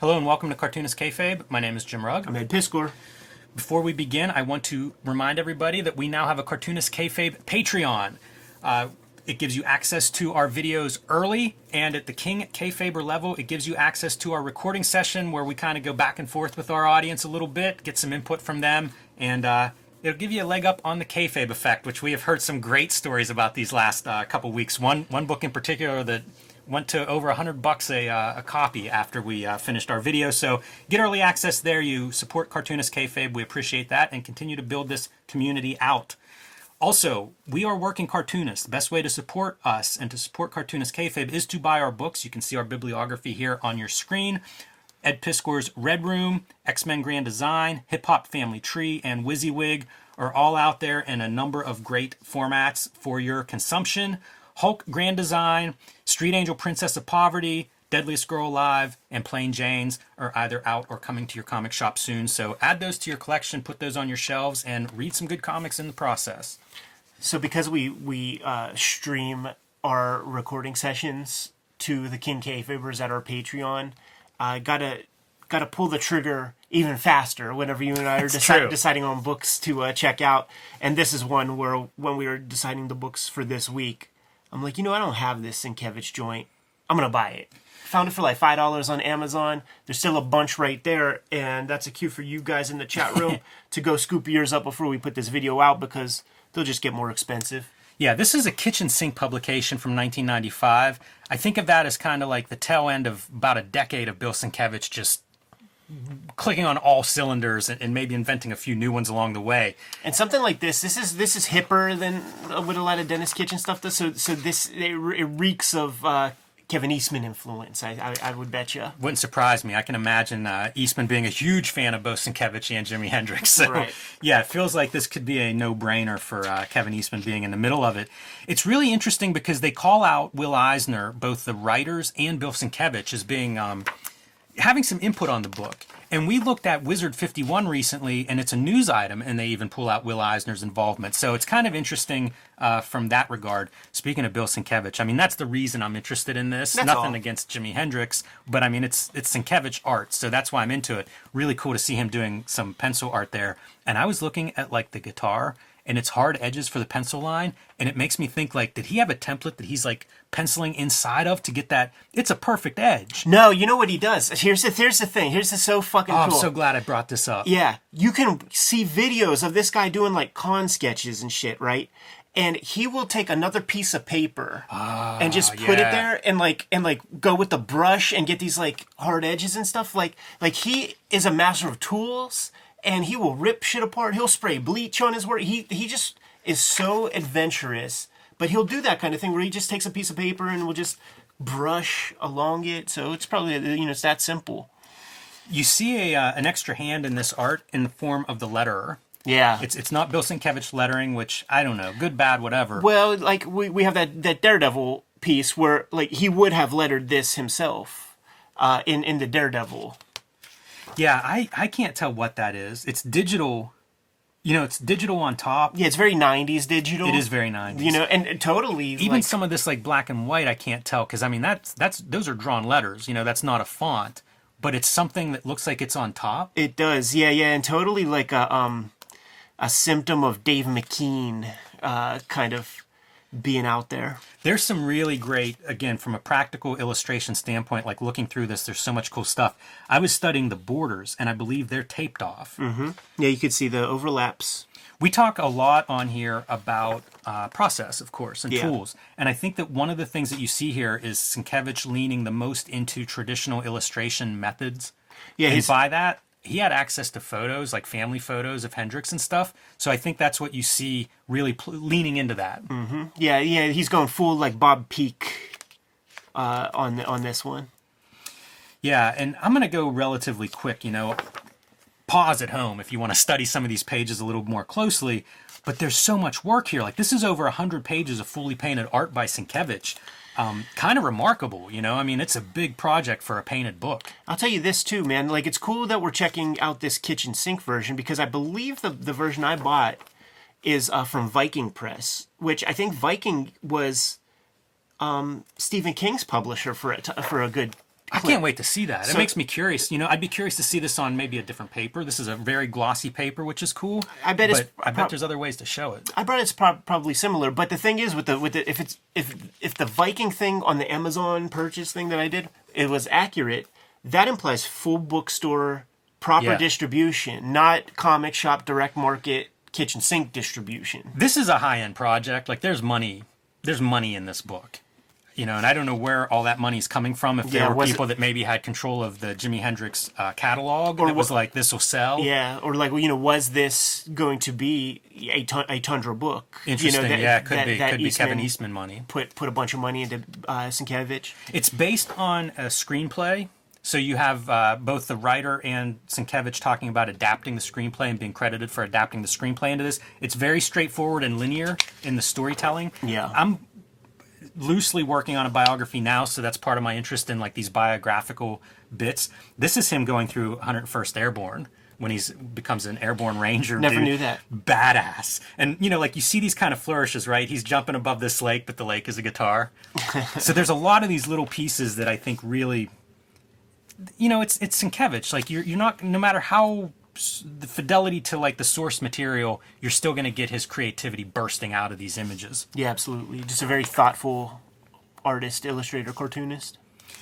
Hello and welcome to Cartoonist Kayfabe. My name is Jim Rugg. I'm Ed Piskor. Before we begin, I want to remind everybody that we now have a Cartoonist Kayfabe Patreon. Uh, it gives you access to our videos early, and at the King Kayfaber level, it gives you access to our recording session where we kind of go back and forth with our audience a little bit, get some input from them, and uh, it'll give you a leg up on the kayfabe effect, which we have heard some great stories about these last uh, couple weeks. One one book in particular that went to over 100 bucks a, uh, a copy after we uh, finished our video. So get early access there. You support Cartoonist Kayfabe. We appreciate that and continue to build this community out. Also, we are working cartoonists. The best way to support us and to support Cartoonist Kayfabe is to buy our books. You can see our bibliography here on your screen. Ed Piskor's Red Room, X Men Grand Design, Hip Hop Family Tree, and WYSIWYG are all out there in a number of great formats for your consumption. Hulk Grand Design, Street Angel Princess of Poverty, Deadliest Girl Alive, and Plain Janes are either out or coming to your comic shop soon. So add those to your collection, put those on your shelves, and read some good comics in the process. So because we we uh, stream our recording sessions to the King Kayfabers at our Patreon, I gotta gotta pull the trigger even faster whenever you and I are deci- deciding on books to uh, check out. And this is one where when we were deciding the books for this week, I'm like, you know, I don't have this Sienkiewicz joint. I'm gonna buy it. Found it for like five dollars on Amazon. There's still a bunch right there, and that's a cue for you guys in the chat room to go scoop yours up before we put this video out because they'll just get more expensive. Yeah, this is a kitchen sink publication from 1995. I think of that as kind of like the tail end of about a decade of Bill Sienkiewicz just clicking on all cylinders and, and maybe inventing a few new ones along the way. And something like this, this is this is hipper than uh, what a lot of Denis Kitchen stuff does. So so this it, it reeks of uh, Kevin Eastman influence. I I, I would bet you. Wouldn't surprise me. I can imagine uh, Eastman being a huge fan of both Sienkiewicz and Jimi Hendrix. So, Right. yeah, it feels like this could be a no-brainer for uh, Kevin Eastman being in the middle of it. It's really interesting because they call out Will Eisner, both the writers and Bill Sienkiewicz, as being um, having some input on the book. And we looked at Wizard 51 recently, and it's a news item, and they even pull out Will Eisner's involvement. So it's kind of interesting uh, from that regard. Speaking of Bill Sienkiewicz, I mean, that's the reason I'm interested in this. That's Nothing all. against Jimi Hendrix, but I mean, it's it's Sienkiewicz art, so that's why I'm into it. Really cool to see him doing some pencil art there. And I was looking at like the guitar and its hard edges for the pencil line, and it makes me think like, did he have a template that he's like penciling inside of to get that? It's a perfect edge. No, you know what he does. Here's the here's the thing. Here's the so fucking Oh, I'm so glad I brought this up. Yeah, you can see videos of this guy doing like con sketches and shit, right? And he will take another piece of paper ah, and just put yeah. it there and like and like go with the brush and get these like hard edges and stuff. Like like he is a master of tools and he will rip shit apart. He'll spray bleach on his work. He he just is so adventurous. But he'll do that kind of thing where he just takes a piece of paper and will just brush along it. So it's probably you know it's that simple. You see a uh, an extra hand in this art in the form of the letterer. Yeah. It's it's not Bill Sienkiewicz lettering, which I don't know, good, bad, whatever. Well, like we, we have that, that Daredevil piece where like he would have lettered this himself uh, in in the Daredevil. Yeah, I I can't tell what that is. It's digital. You know, it's digital on top. Yeah, it's very '90s digital. It is very 90s. You know, and totally Even like, some of this like black and white, I can't tell because I mean that's that's those are drawn letters. You know, that's not a font, but it's something that looks like it's on top. it does. Yeah, yeah, and totally like a um a symptom of Dave McKean uh, kind of being out there. There's some really great, again, from a practical illustration standpoint, like looking through this, there's so much cool stuff. I was studying the borders, and I believe they're taped off. Yeah, you could see the overlaps. We talk a lot on here about uh, process, of course, and Yeah. tools. And I think that one of the things that you see here is Sienkiewicz leaning the most into traditional illustration methods. Yeah, and he's- by that, he had access to photos, like family photos of Hendrix and stuff. So I think that's what you see really pl- leaning into that. Yeah, yeah, he's going full like Bob Peak uh, on on this one. Yeah, and I'm going to go relatively quick, you know. Pause at home if you want to study some of these pages a little more closely. But there's so much work here. Like, this is over 100 pages of fully painted art by Sienkiewicz. Um, kind of remarkable, you know? I mean, it's a big project for a painted book. I'll tell you this too, man. Like it's cool that we're checking out this kitchen sink version because I believe the the version I bought is uh, from Viking Press, which I think Viking was um, Stephen King's publisher for a t- for a good I can't wait to see that. it makes me curious. You know, I'd be curious to see this on maybe a different paper. This is a very glossy paper, which is cool. I bet it's I bet there's other ways to show it. I bet it's prob- probably similar, but the thing is with the with the if it's if if the Viking thing on the Amazon purchase thing that I did it was accurate, that implies full bookstore proper Yeah. distribution, not comic shop direct market kitchen sink distribution. This is a high end project. Like there's money, there's money in this book. You know, and I don't know where all that money's coming from. If there Yeah, were was it- people that maybe had control of the Jimi Hendrix uh, catalog, or it was wa- like this will sell. Yeah, or like you know, was this going to be a, tun- a tundra book? Interesting. You know, that- yeah, it could that- be. that Could be Kevin Eastman Eastman money. Put put a bunch of money into uh, Sienkiewicz. It's based on a screenplay. So you have uh, both the writer and Sienkiewicz talking about adapting the screenplay and being credited for adapting the screenplay into this. It's very straightforward and linear in the storytelling. Yeah. I'm loosely working on a biography now, so that's part of my interest in like these biographical bits. This is him going through 101st Airborne when he's becomes an airborne ranger. Never dude. knew that. Badass. And you know, like you see these kind of flourishes, right? He's jumping above this lake, but the lake is a guitar. so there's a lot of these little pieces that I think really, you know, it's it's Sienkiewicz. Like you're you're not no matter how the fidelity to like the source material, you're still going to get his creativity bursting out of these images. Yeah, absolutely. Just a very thoughtful artist, illustrator, cartoonist.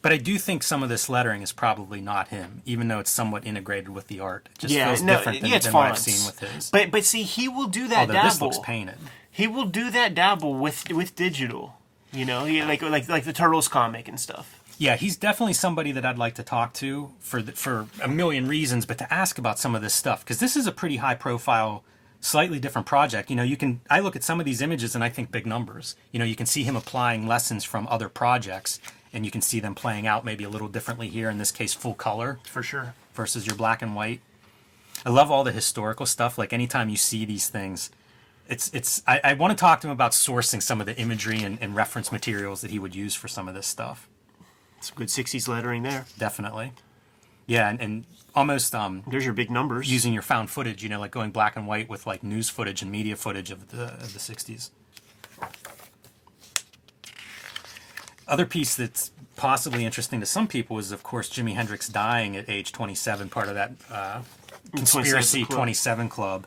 But I do think some of this lettering is probably not him, even though it's somewhat integrated with the art. It just yeah, feels no, different than, yeah, it's than what I've seen with his. But but see, he will do that Although dabble. this looks painted. He will do that dabble with with digital. You know, he, like like like the Turtles comic and stuff. Yeah, he's definitely somebody that I'd like to talk to for the, for a million reasons, but to ask about some of this stuff because this is a pretty high profile, slightly different project. You know, you can I look at some of these images and I think big numbers. You know, you can see him applying lessons from other projects, and you can see them playing out maybe a little differently here. In this case, full color For sure. versus your black and white. I love all the historical stuff. Like anytime you see these things, it's it's. I, I want to talk to him about sourcing some of the imagery and, and reference materials that he would use for some of this stuff. Some good '60s lettering there. Definitely. Yeah, and, and almost um, There's your big numbers. using your found footage, you know, like going black and white with like news footage and media footage of the of the 60s. Other piece that's possibly interesting to some people is, of course, Jimi Hendrix dying at age 27, part of that uh, conspiracy 27 Club. 27 club.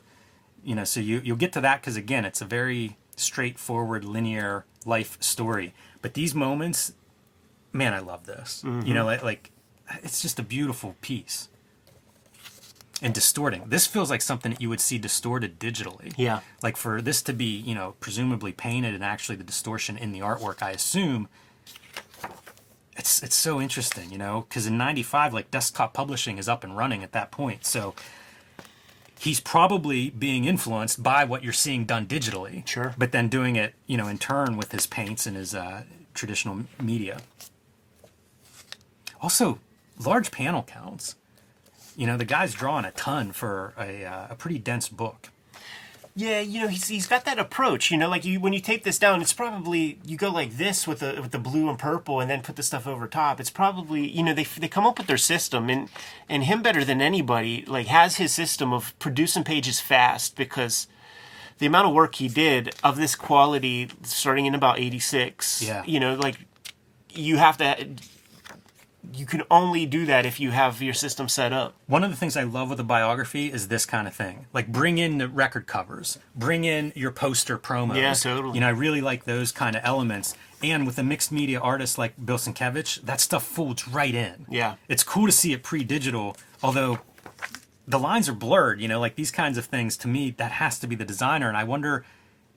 You know, so you you'll get to that because again, it's a very straightforward, linear life story. But these moments, man, I love this. Mm-hmm. You know, like, like it's just a beautiful piece. And distorting. This feels like something that you would see distorted digitally. Yeah. Like for this to be, you know, presumably painted and actually the distortion in the artwork, I assume. It's it's so interesting, you know, because in '95, like desktop publishing is up and running at that point. So he's probably being influenced by what you're seeing done digitally. Sure. But then doing it, you know, in turn with his paints and his uh, traditional media. Also, large panel counts. You know, the guy's drawing a ton for a, uh, a pretty dense book. Yeah, you know, he's, he's got that approach. You know, like you when you tape this down, it's probably you go like this with the with the blue and purple, and then put the stuff over top. It's probably you know they they come up with their system, and and him better than anybody like has his system of producing pages fast because the amount of work he did of this quality starting in about 86 Yeah. you know like you have to you can only do that if you have your system set up One of the things I love with a biography is this kind of thing. Like bring in the record covers, bring in your poster promos. Yeah, totally. You know, I really like those kind of elements. And with a mixed media artist like Bill Sienkiewicz, that stuff folds right in. Yeah. It's cool to see it pre-digital, although the lines are blurred, you know, like these kinds of things to me that has to be the designer and I wonder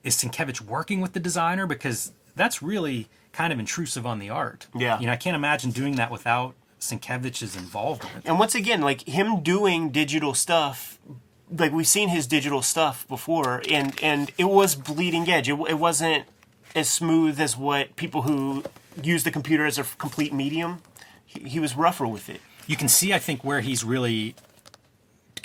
is Sienkiewicz working with the designer because that's really kind of intrusive on the art. Yeah. You know, I can't imagine doing that without Sienkiewicz's involvement. and once again like him doing digital stuff like we've seen his digital stuff before and and it was bleeding edge it, it wasn't as smooth as what people who use the computer as a complete medium he, he was rougher with it you can see i think where he's really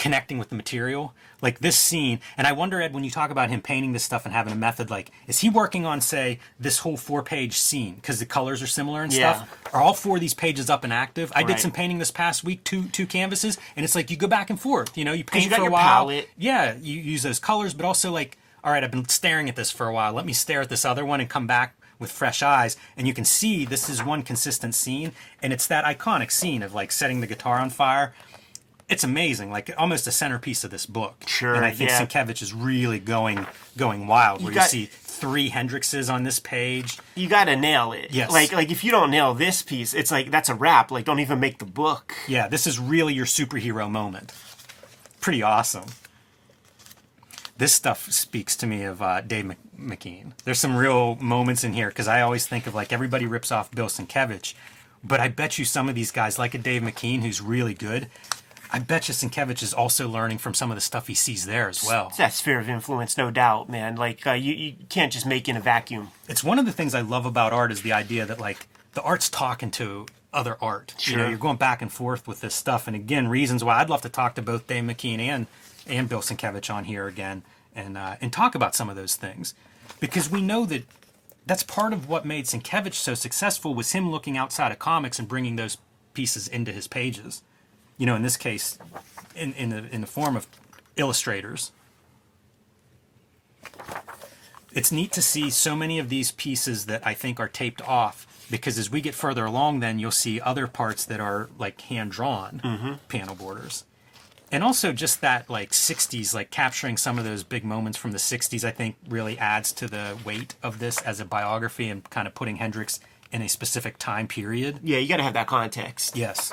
connecting with the material like this scene and i wonder ed when you talk about him painting this stuff and having a method like is he working on say this whole four page scene because the colors are similar and Yeah. stuff are all four of these pages up and active i did some painting this past week two two canvases and it's like you go back and forth you know you paint you for a while palette. yeah you use those colors but also like all right i've been staring at this for a while let me stare at this other one and come back with fresh eyes. And you can see this is one consistent scene, and it's that iconic scene of like setting the guitar on fire. It's amazing, like almost a centerpiece of this book. Sure, and I think yeah. Sienkiewicz is really going going wild. Where you, got- see three Hendrixes on this page. You gotta nail it. Yes. Like like if you don't nail this piece, it's like that's a wrap. Like don't even make the book. Yeah, this is really your superhero moment. Pretty awesome. This stuff speaks to me of uh, Dave Mc- McKean. There's some real moments in here because I always think of like everybody rips off Bill Sienkiewicz, but I bet you some of these guys, like a Dave McKean who's really good, I bet you Sienkiewicz is also learning from some of the stuff he sees there as well. That sphere of influence, no doubt, man. Like uh, you, you can't just make in a vacuum. it's one of the things I love about art is the idea that like the art's talking to other art. You know, Sure. you're going back and forth with this stuff, and again, reasons why I'd love to talk to both Dave McKean and and Bill Sienkiewicz on here again, and uh, and talk about some of those things, because we know that that's part of what made Sienkiewicz so successful was him looking outside of comics and bringing those pieces into his pages. You know, in this case, in in the in the form of illustrators it's neat to see so many of these pieces that I think are taped off because as we get further along, then you'll see other parts that are like hand drawn mm-hmm. panel borders. And also just that like 60s, like capturing some of those big moments from the 60s, I think really adds to the weight of this as a biography and kind of putting Hendrix in a specific time period. Yeah, you gotta have that context. Yes.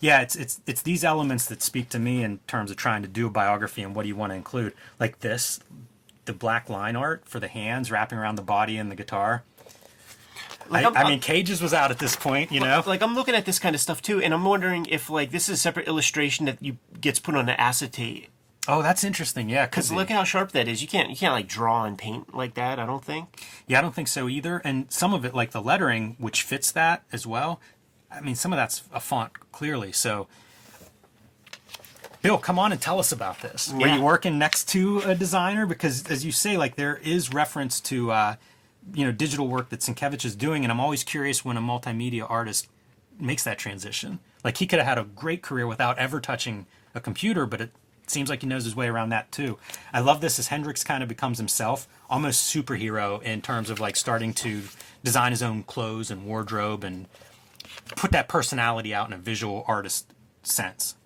Yeah, it's it's it's these elements that speak to me in terms of trying to do a biography and what do you want to include. Like this, the black line art for the hands wrapping around the body and the guitar. Like, I, I'm- mean, Cages was out at this point, you know. Like I'm looking at this kind of stuff too, and I'm wondering if like this is a separate illustration that you gets put on the acetate. Oh, that's interesting. Yeah, Because because look how sharp that is. You can't you can't like draw and paint like that. I don't think. yeah, I don't think so either. And some of it, like the lettering, which fits that as well. I mean, some of that's a font clearly. So, Bill, come on and tell us about this. Were you working next to a designer? Because as you say, like there is reference to uh, you know digital work that Sienkiewicz is doing, and I'm always curious when a multimedia artist makes that transition. Like he could have had a great career without ever touching a computer, but it seems like he knows his way around that too. I love this as Hendrix kind of becomes himself, almost superhero in terms of like starting to design his own clothes and wardrobe and put that personality out in a visual artist sense.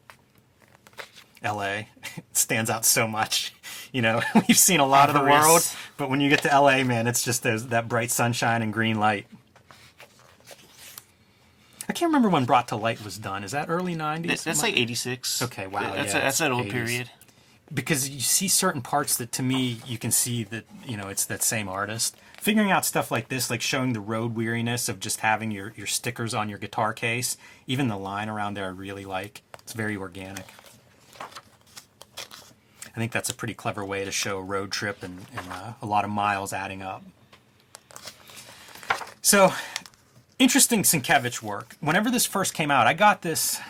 LA stands out so much. You know, we've seen a lot of the world, but when you get to LA, man, it's just those, that bright sunshine and green light. I can't remember when Brought to Light was done. Is that early 90s? That's like '86. Okay, wow, That's yeah, a, that's an old 80s. period. because you see certain parts that to me you can see that you know it's that same artist figuring out stuff like this like showing the road weariness of just having your your stickers on your guitar case even the line around there i really like it's very organic i think that's a pretty clever way to show a road trip and, and uh, a lot of miles adding up so interesting Sienkiewicz work whenever this first came out i got this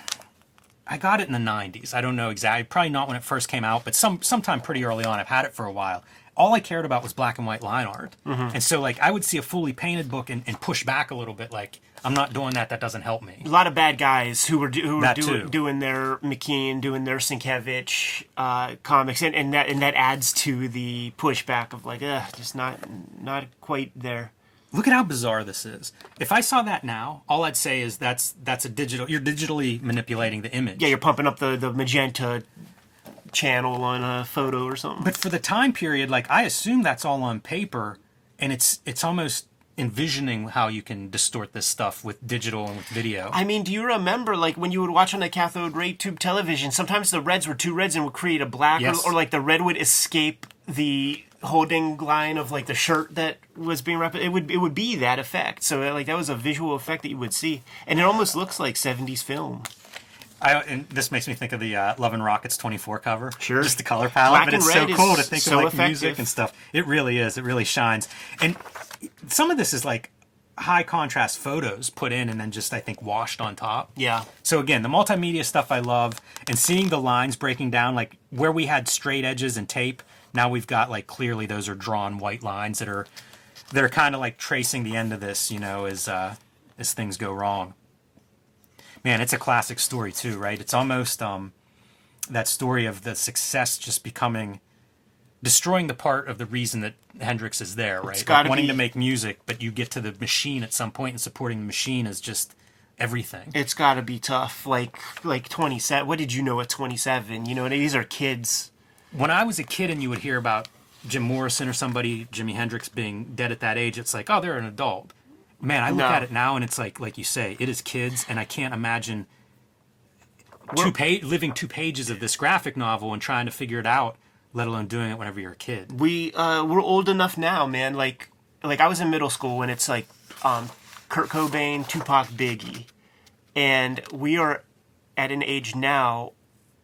I got it in the 90s. I don't know exactly, probably not when it first came out, but some sometime pretty early on. I've had it for a while. All I cared about was black and white line art. Mm-hmm. And so, like, I would see a fully painted book and, and push back a little bit, like, I'm not doing that. That doesn't help me. A lot of bad guys who were do, who were That doing their McKean, doing their Sienkiewicz uh, comics, and, and that and that adds to the pushback of like, uh, just not not quite there. Look at how bizarre this is. If I saw that now, all I'd say is that's that's a digital. You're digitally manipulating the image. Yeah, you're pumping up the the magenta channel on a photo or something. But for the time period, like I assume that's all on paper, and it's it's almost envisioning how you can distort this stuff with digital and with video. I mean, do you remember like when you would watch on the cathode ray tube television? Sometimes the reds were two reds and would create a black, Yes. or, or like the red would escape the holding line of like the shirt that was being rep. It would it would be that effect. So like that was a visual effect that you would see, and it almost looks like '70s film. I, and this makes me think of the uh, Love and Rockets 24 cover. Sure. Just the color palette, Black but it's so cool to think so of like effective. music and stuff. It really is. It really shines. And some of this is like high contrast photos put in and then just I think washed on top. Yeah. So again, the multimedia stuff I love and seeing the lines breaking down like where we had straight edges and tape, now we've got like clearly those are drawn white lines that are they're kind of like tracing the end of this, you know, as uh as things go wrong. Man, it's a classic story too, right? It's almost um that story of the success just becoming destroying the part of the reason that Hendrix is there, right? Like wanting be- to make music, but you get to the machine at some point, and supporting the machine is just everything. It's got to be tough. Like like 27. What did you know at 27? You know, these are kids. when I was a kid and you would hear about Jim Morrison or somebody, Jimi Hendrix being dead at that age, it's like, oh, they're an adult. Man, I look No. at it now and it's like, like you say, it is kids, and I can't imagine two pa- living two pages of this graphic novel and trying to figure it out, let alone doing it whenever you're a kid. We uh we're old enough now, man. Like like I was in middle school when it's like um Kurt Cobain, Tupac, Biggie. And we are at an age now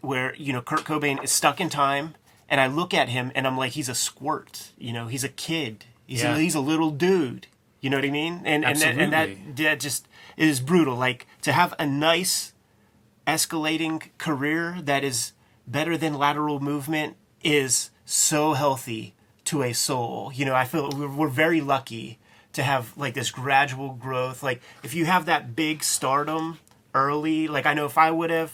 where, you know, Kurt Cobain is stuck in time and I look at him and I'm like he's a squirt, you know, he's a kid. He's Yeah. a, he's a little dude. You know what I mean? And and that, and that that just is brutal. Like to have a nice escalating career that is better than lateral movement is so healthy to a soul. You know, I feel we're, we're very lucky to have like this gradual growth. Like if you have that big stardom early, like I know if I would have,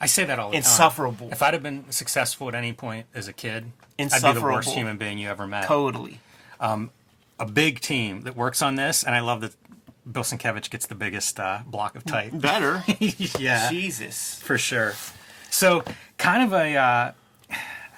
I say that all the time. Insufferable. If I'd have been successful at any point as a kid, I'd be the worst human being you ever met. totally. Um, a big team that works on this, and I love that Bill Sienkiewicz gets the biggest uh, block of type. Better. yeah, Jesus. for sure. So, kind of a, uh,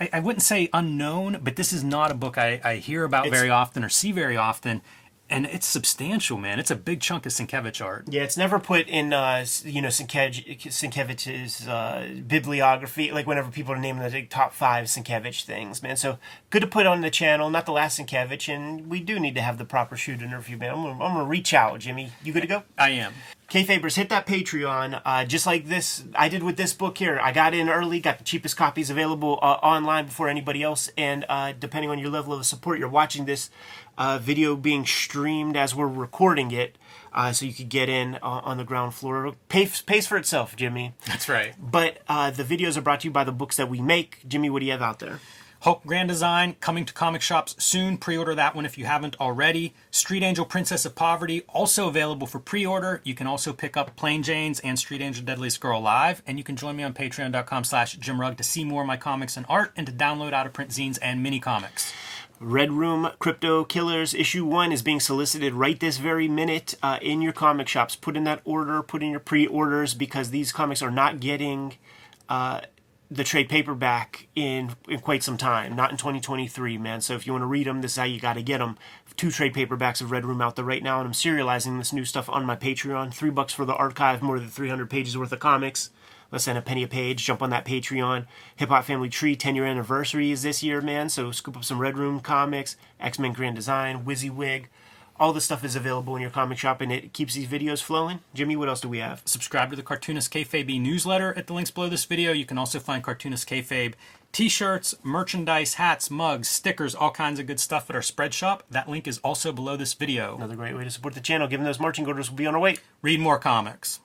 I, I wouldn't say unknown, but this is not a book I, I hear about It's- very often or see very often, and it's substantial, man. It's a big chunk of Sienkiewicz art. Yeah, it's never put in, uh, you know, Sienkiewicz- Sienkiewicz's uh, bibliography. Like whenever people are naming the like, top five Sienkiewicz things, man. So good to put on the channel. Not the last Sienkiewicz, and we do need to have the proper shoot interview, man. I'm gonna, I'm gonna reach out, Jimmy. You good to go? I am. Kayfabers, hit that Patreon. Uh, just like this, I did with this book here. I got in early, got the cheapest copies available uh, online before anybody else. And uh, depending on your level of support, you're watching this uh, video being streamed as we're recording it. Uh, so you could get in uh, on the ground floor. Pays, pays for itself, Jimmy. That's right. But uh, the videos are brought to you by the books that we make. Jimmy, what do you have out there? Hulk Grand Design coming to comic shops soon. Pre-order that one if you haven't already. Street Angel Princess of Poverty also available for pre-order. You can also pick up Plain Janes and Street Angel Deadliest Girl live, and you can join me on patreon.com slash jimrugg to see more of my comics and art and to download out-of-print zines and mini comics. Red Room Crypto Killers issue one is being solicited right this very minute uh, in your comic shops. Put in that order, put in your pre orders because these comics are not getting uh, the trade paperback in, in quite some time, not in 2023, man. So if you want to read them, this is how you got to get them. Two trade paperbacks of Red Room out there right now, and I'm serializing this new stuff on my Patreon. Three bucks for the archive, more than 300 pages worth of comics less than a penny a page. Jump on that Patreon. Hip Hop Family Tree 10 year anniversary is this year, man. So scoop up some Red Room comics, X Men Grand Design, WYSIWYG. All this stuff is available in your comic shop and it keeps these videos flowing. Jimmy, what else do we have? Subscribe to the Cartoonist Kayfabe newsletter at the links below this video. You can also find Cartoonist Kayfabe t-shirts, merchandise, hats, mugs, stickers, all kinds of good stuff at our spread shop. That link is also below this video. Another great way to support the channel. Given those marching orders, will be on our way. Read more comics.